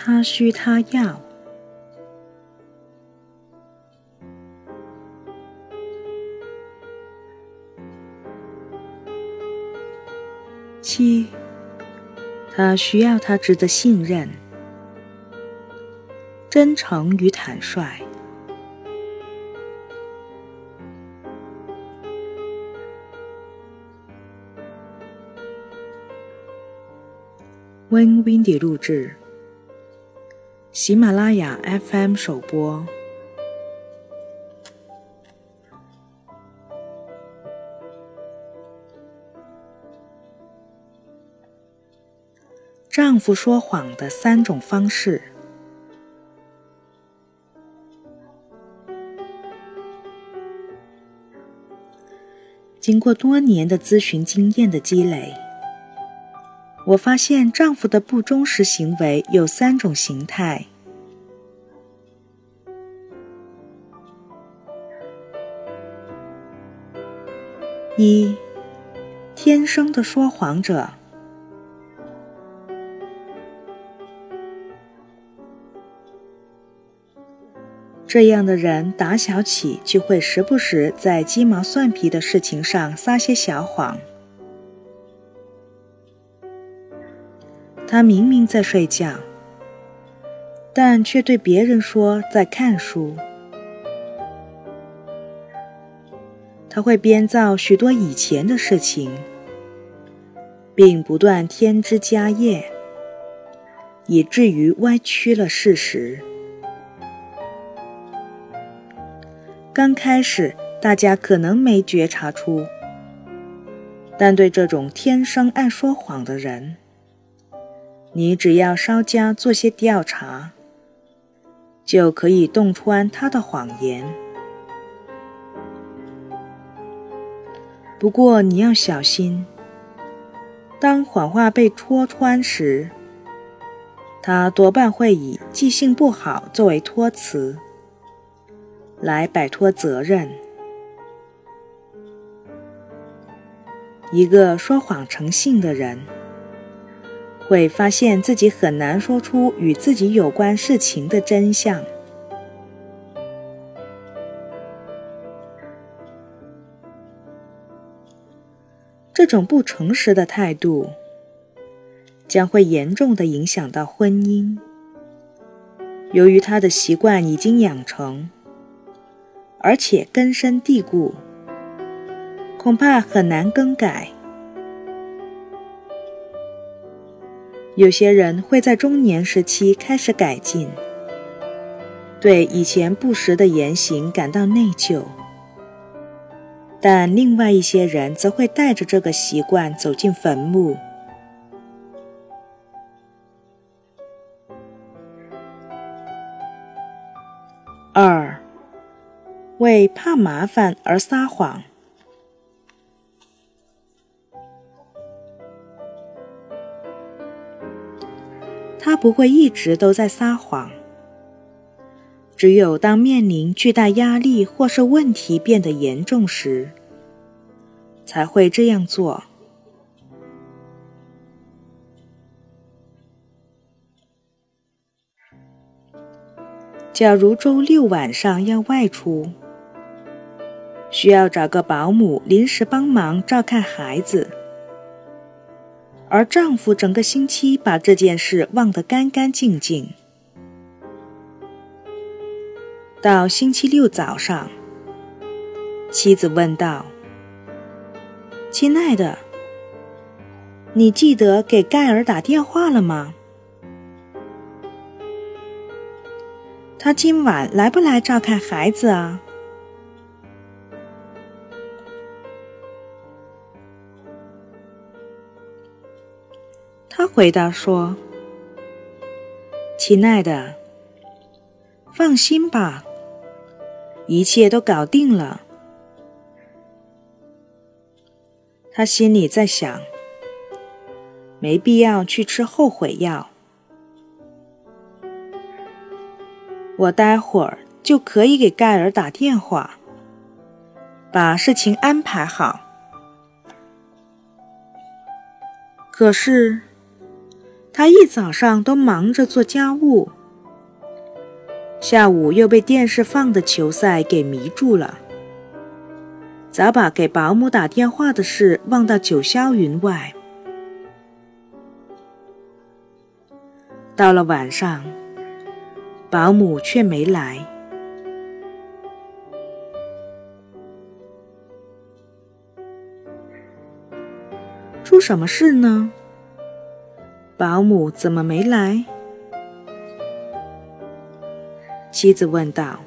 他需他要。七，他需要他值得信任、真诚与坦率。温 windy 录制，喜马拉雅 FM 首播。丈夫说谎的三种方式。经过多年的咨询经验的积累。我发现丈夫的不忠实行为有三种形态：一、天生的说谎者，这样的人打小起就会时不时在鸡毛蒜皮的事情上撒些小谎。他明明在睡觉，但却对别人说在看书。他会编造许多以前的事情，并不断添枝加叶，以至于歪曲了事实。刚开始，大家可能没觉察出，但对这种天生爱说谎的人，你只要稍加做些调查，就可以洞穿他的谎言。不过你要小心，当谎话被戳穿时，他多半会以记性不好作为托词，来摆脱责任。一个说谎成性的人。会发现自己很难说出与自己有关事情的真相。这种不诚实的态度将会严重的影响到婚姻。由于他的习惯已经养成，而且根深蒂固，恐怕很难更改。有些人会在中年时期开始改进，对以前不实的言行感到内疚；但另外一些人则会带着这个习惯走进坟墓。二，为怕麻烦而撒谎。不会一直都在撒谎，只有当面临巨大压力或是问题变得严重时，才会这样做。假如周六晚上要外出，需要找个保姆临时帮忙照看孩子。而丈夫整个星期把这件事忘得干干净净。到星期六早上，妻子问道：“亲爱的，你记得给盖尔打电话了吗？他今晚来不来照看孩子啊？”他回答说：“亲爱的，放心吧，一切都搞定了。”他心里在想：“没必要去吃后悔药，我待会儿就可以给盖尔打电话，把事情安排好。”可是。他一早上都忙着做家务，下午又被电视放的球赛给迷住了，早把给保姆打电话的事忘到九霄云外。到了晚上，保姆却没来。出什么事呢？保姆怎么没来？妻子问道。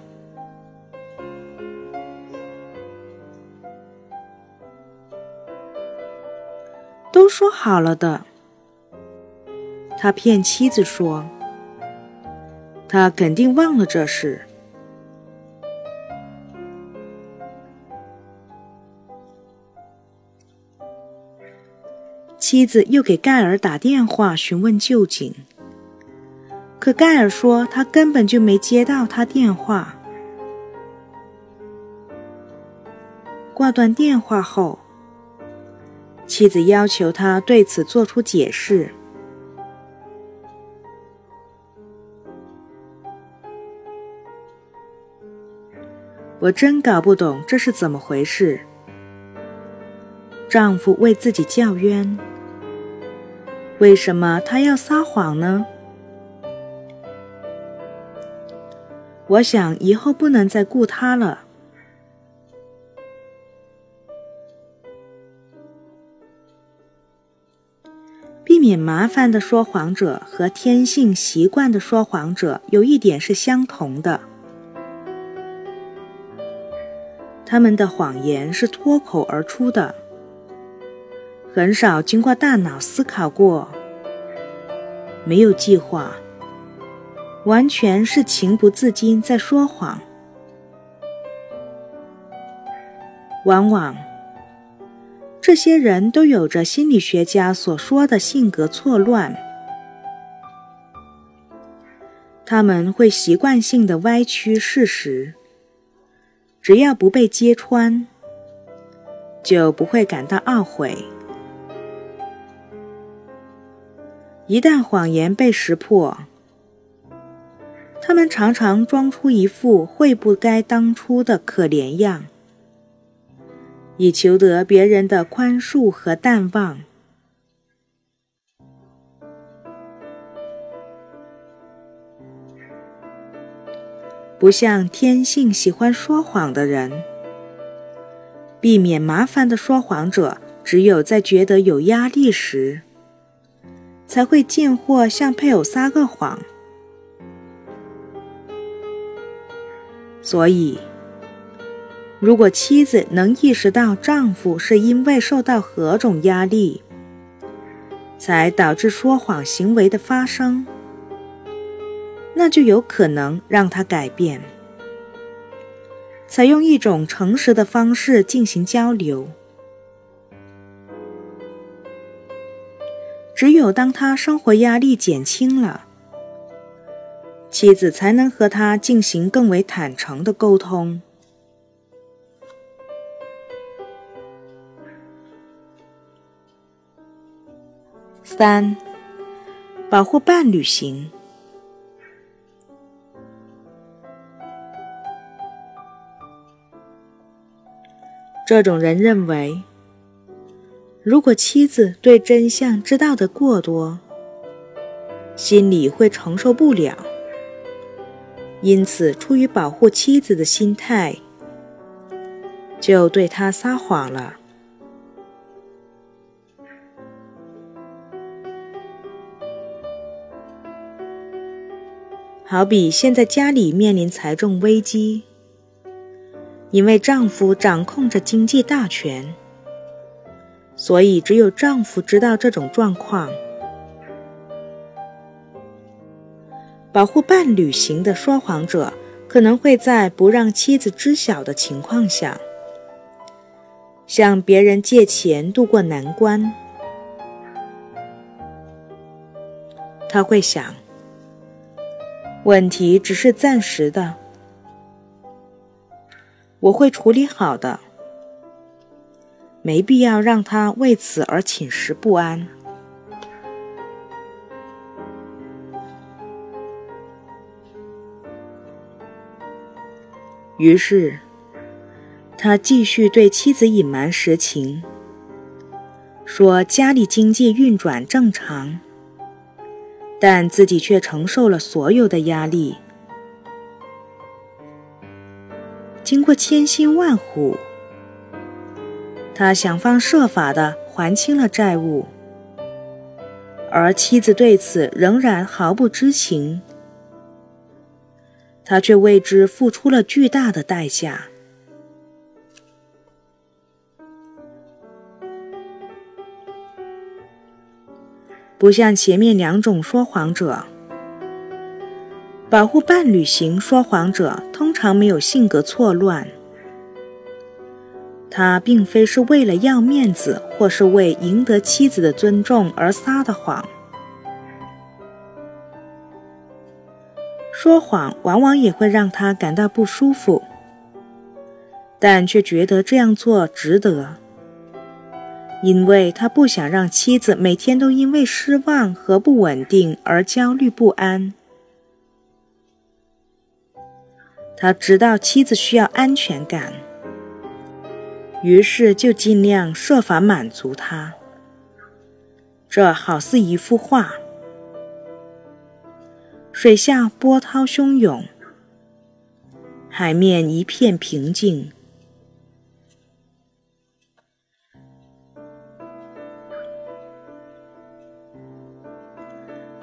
都说好了的。他骗妻子说，他肯定忘了这事。妻子又给盖尔打电话询问究竟，可盖尔说他根本就没接到他电话。挂断电话后，妻子要求他对此做出解释。我真搞不懂这是怎么回事。丈夫为自己叫冤。为什么他要撒谎呢？我想以后不能再顾他了。避免麻烦的说谎者和天性习惯的说谎者有一点是相同的，他们的谎言是脱口而出的。很少经过大脑思考过，没有计划，完全是情不自禁在说谎。往往，这些人都有着心理学家所说的性格错乱，他们会习惯性的歪曲事实，只要不被揭穿，就不会感到懊悔。一旦谎言被识破，他们常常装出一副悔不该当初的可怜样，以求得别人的宽恕和淡忘。不像天性喜欢说谎的人，避免麻烦的说谎者，只有在觉得有压力时。才会贱货向配偶撒个谎，所以，如果妻子能意识到丈夫是因为受到何种压力，才导致说谎行为的发生，那就有可能让他改变，采用一种诚实的方式进行交流。只有当他生活压力减轻了，妻子才能和他进行更为坦诚的沟通。三，保护伴侣型，这种人认为。如果妻子对真相知道的过多，心里会承受不了，因此出于保护妻子的心态，就对他撒谎了。好比现在家里面临财政危机，因为丈夫掌控着经济大权。所以，只有丈夫知道这种状况。保护伴侣型的说谎者可能会在不让妻子知晓的情况下，向别人借钱渡过难关。他会想，问题只是暂时的，我会处理好的。没必要让他为此而寝食不安。于是他继续对妻子隐瞒实情说家里经济运转正常但自己却承受了所有的压力。经过千辛万苦他想方设法的还清了债务，而妻子对此仍然毫不知情。他却为之付出了巨大的代价。不像前面两种说谎者，保护伴侣型说谎者通常没有性格错乱。他并非是为了要面子，或是为赢得妻子的尊重而撒的谎。说谎往往也会让他感到不舒服，但却觉得这样做值得，因为他不想让妻子每天都因为失望和不稳定而焦虑不安。他知道妻子需要安全感，于是就尽量设法满足他。这好似一幅画。水下波涛汹涌，海面一片平静。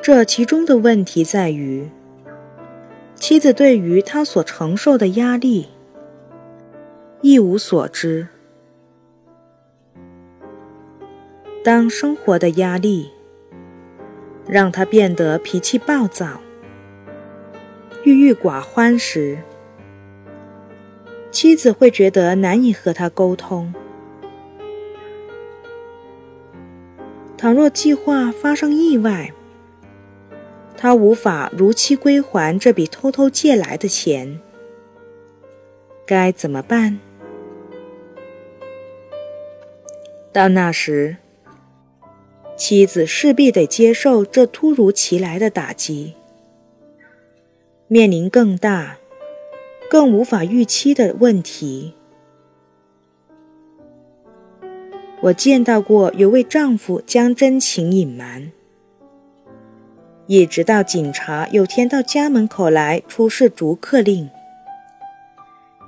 这其中的问题在于，妻子对于他所承受的压力一无所知。当生活的压力让他变得脾气暴躁。郁郁寡欢时，妻子会觉得难以和他沟通。倘若计划发生意外，他无法如期归还这笔偷偷借来的钱，该怎么办？到那时，妻子势必得接受这突如其来的打击。面临更大、更无法预期的问题。我见到过有位丈夫将真情隐瞒，一直到警察有天到家门口来出示逐客令，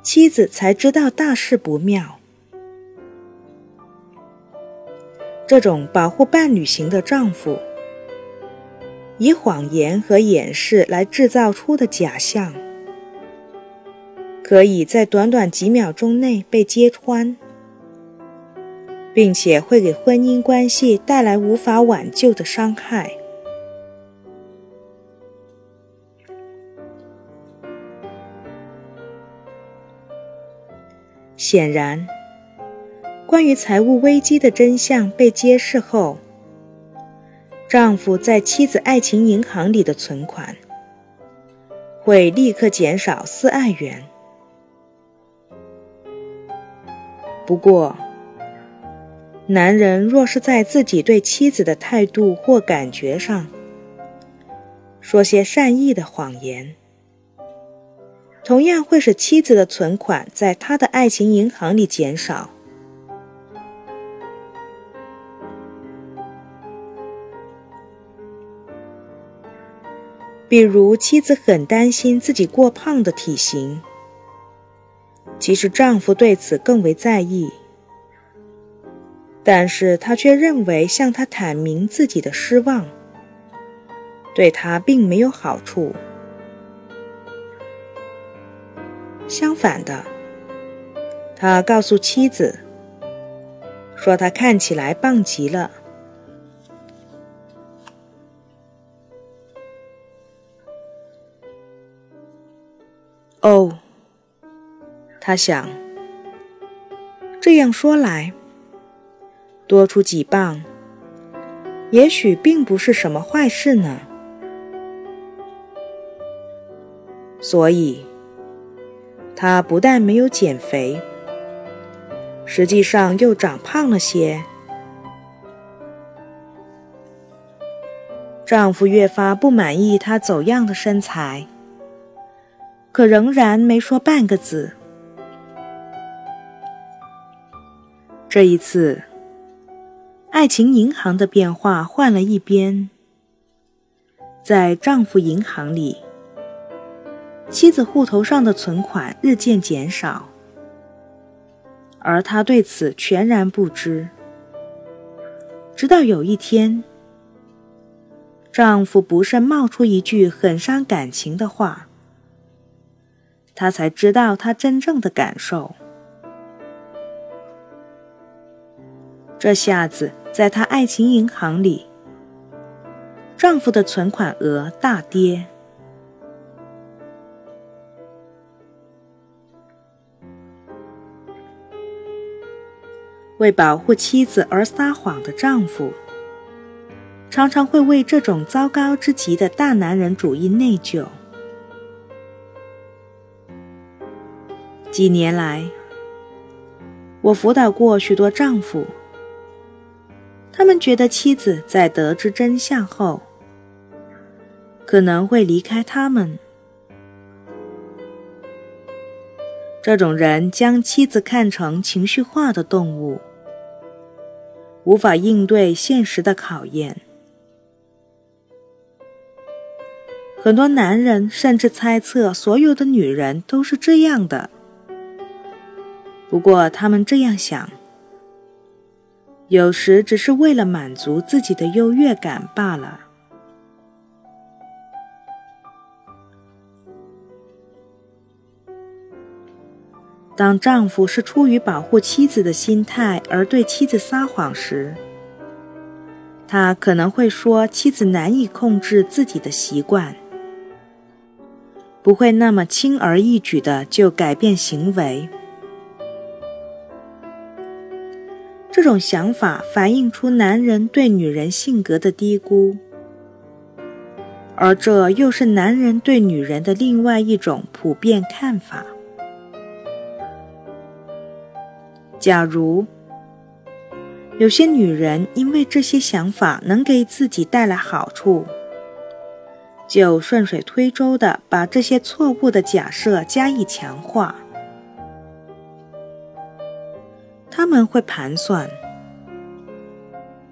妻子才知道大事不妙。这种保护伴侣型的丈夫。以谎言和掩饰来制造出的假象，可以在短短几秒钟内被揭穿，并且会给婚姻关系带来无法挽救的伤害。显然，关于财务危机的真相被揭示后。丈夫在妻子爱情银行里的存款会立刻减少四爱元。不过，男人若是在自己对妻子的态度或感觉上说些善意的谎言，同样会使妻子的存款在他的爱情银行里减少。比如，妻子很担心自己过胖的体型，其实丈夫对此更为在意，但是他却认为向她坦明自己的失望，对她并没有好处。相反的，他告诉妻子，说他看起来棒极了。哦，他想，这样说来，多出几磅，也许并不是什么坏事呢。所以，他不但没有减肥，实际上又长胖了些。丈夫越发不满意她走样的身材。可仍然没说半个字。这一次爱情银行的变化换了一边，在丈夫银行里，妻子户头上的存款日渐减少，而她对此全然不知。直到有一天，丈夫不慎冒出一句很伤感情的话。她才知道他真正的感受。这下子，在她爱情银行里，丈夫的存款额大跌。为保护妻子而撒谎的丈夫，常常会为这种糟糕之极的大男人主义内疚。几年来，我辅导过许多丈夫。他们觉得妻子在得知真相后，可能会离开他们。这种人将妻子看成情绪化的动物，无法应对现实的考验。很多男人甚至猜测所有的女人都是这样的。不过，他们这样想。有时只是为了满足自己的优越感罢了。当丈夫是出于保护妻子的心态而对妻子撒谎时，他可能会说妻子难以控制自己的习惯，不会那么轻而易举的就改变行为。这种想法反映出男人对女人性格的低估，而这又是男人对女人的另外一种普遍看法。假如有些女人因为这些想法能给自己带来好处，就顺水推舟的把这些错误的假设加以强化。们会盘算：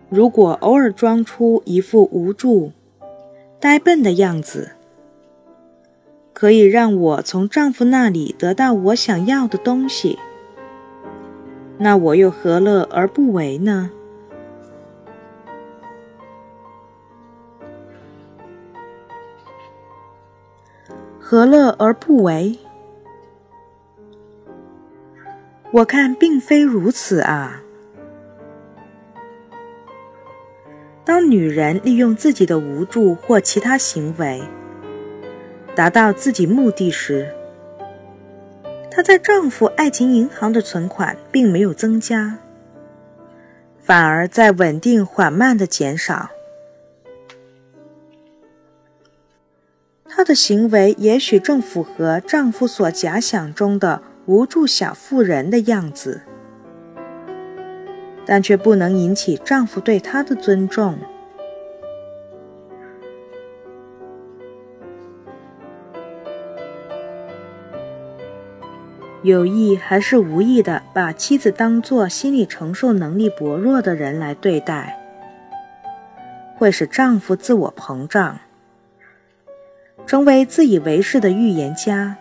如果偶尔装出一副无助、呆笨的样子，可以让我从丈夫那里得到我想要的东西，那我又何乐而不为呢？何乐而不为？我看并非如此啊！当女人利用自己的无助或其他行为达到自己目的时，她在丈夫爱情银行的存款并没有增加，反而在稳定缓慢的减少。她的行为也许正符合丈夫所假想中的。无助小妇人的样子，但却不能引起丈夫对她的尊重。有意还是无意的把妻子当作心理承受能力薄弱的人来对待，会使丈夫自我膨胀，成为自以为是的预言家。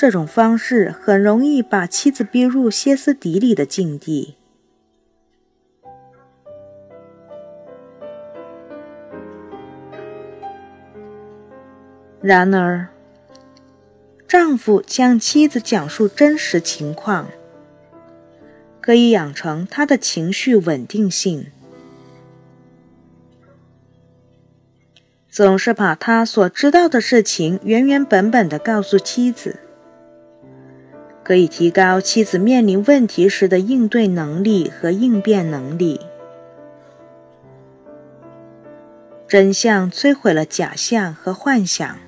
这种方式很容易把妻子逼入歇斯底里的境地。然而，丈夫向妻子讲述真实情况，可以养成他的情绪稳定性。总是把他所知道的事情原原本本的告诉妻子。可以提高妻子面临问题时的应对能力和应变能力。真相摧毁了假象和幻想。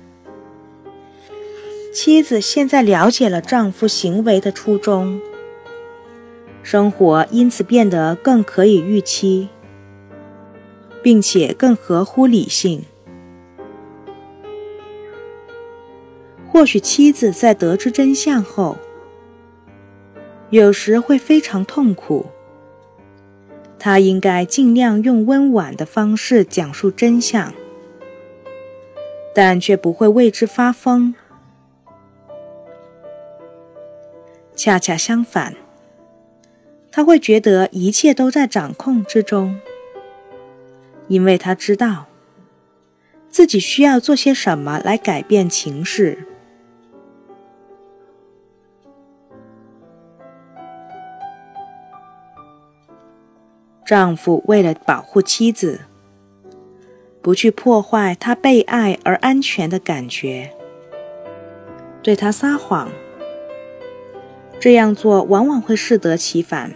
妻子现在了解了丈夫行为的初衷，生活因此变得更可以预期，并且更合乎理性。或许妻子在得知真相后。有时会非常痛苦。他应该尽量用温婉的方式讲述真相，但却不会为之发疯。恰恰相反，他会觉得一切都在掌控之中，因为他知道自己需要做些什么来改变情势。丈夫为了保护妻子，不去破坏她被爱而安全的感觉，对她撒谎。这样做往往会适得其反。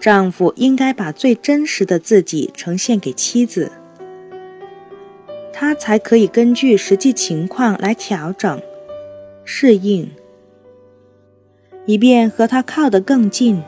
丈夫应该把最真实的自己呈现给妻子，他才可以根据实际情况来调整、适应，以便和他靠得更近。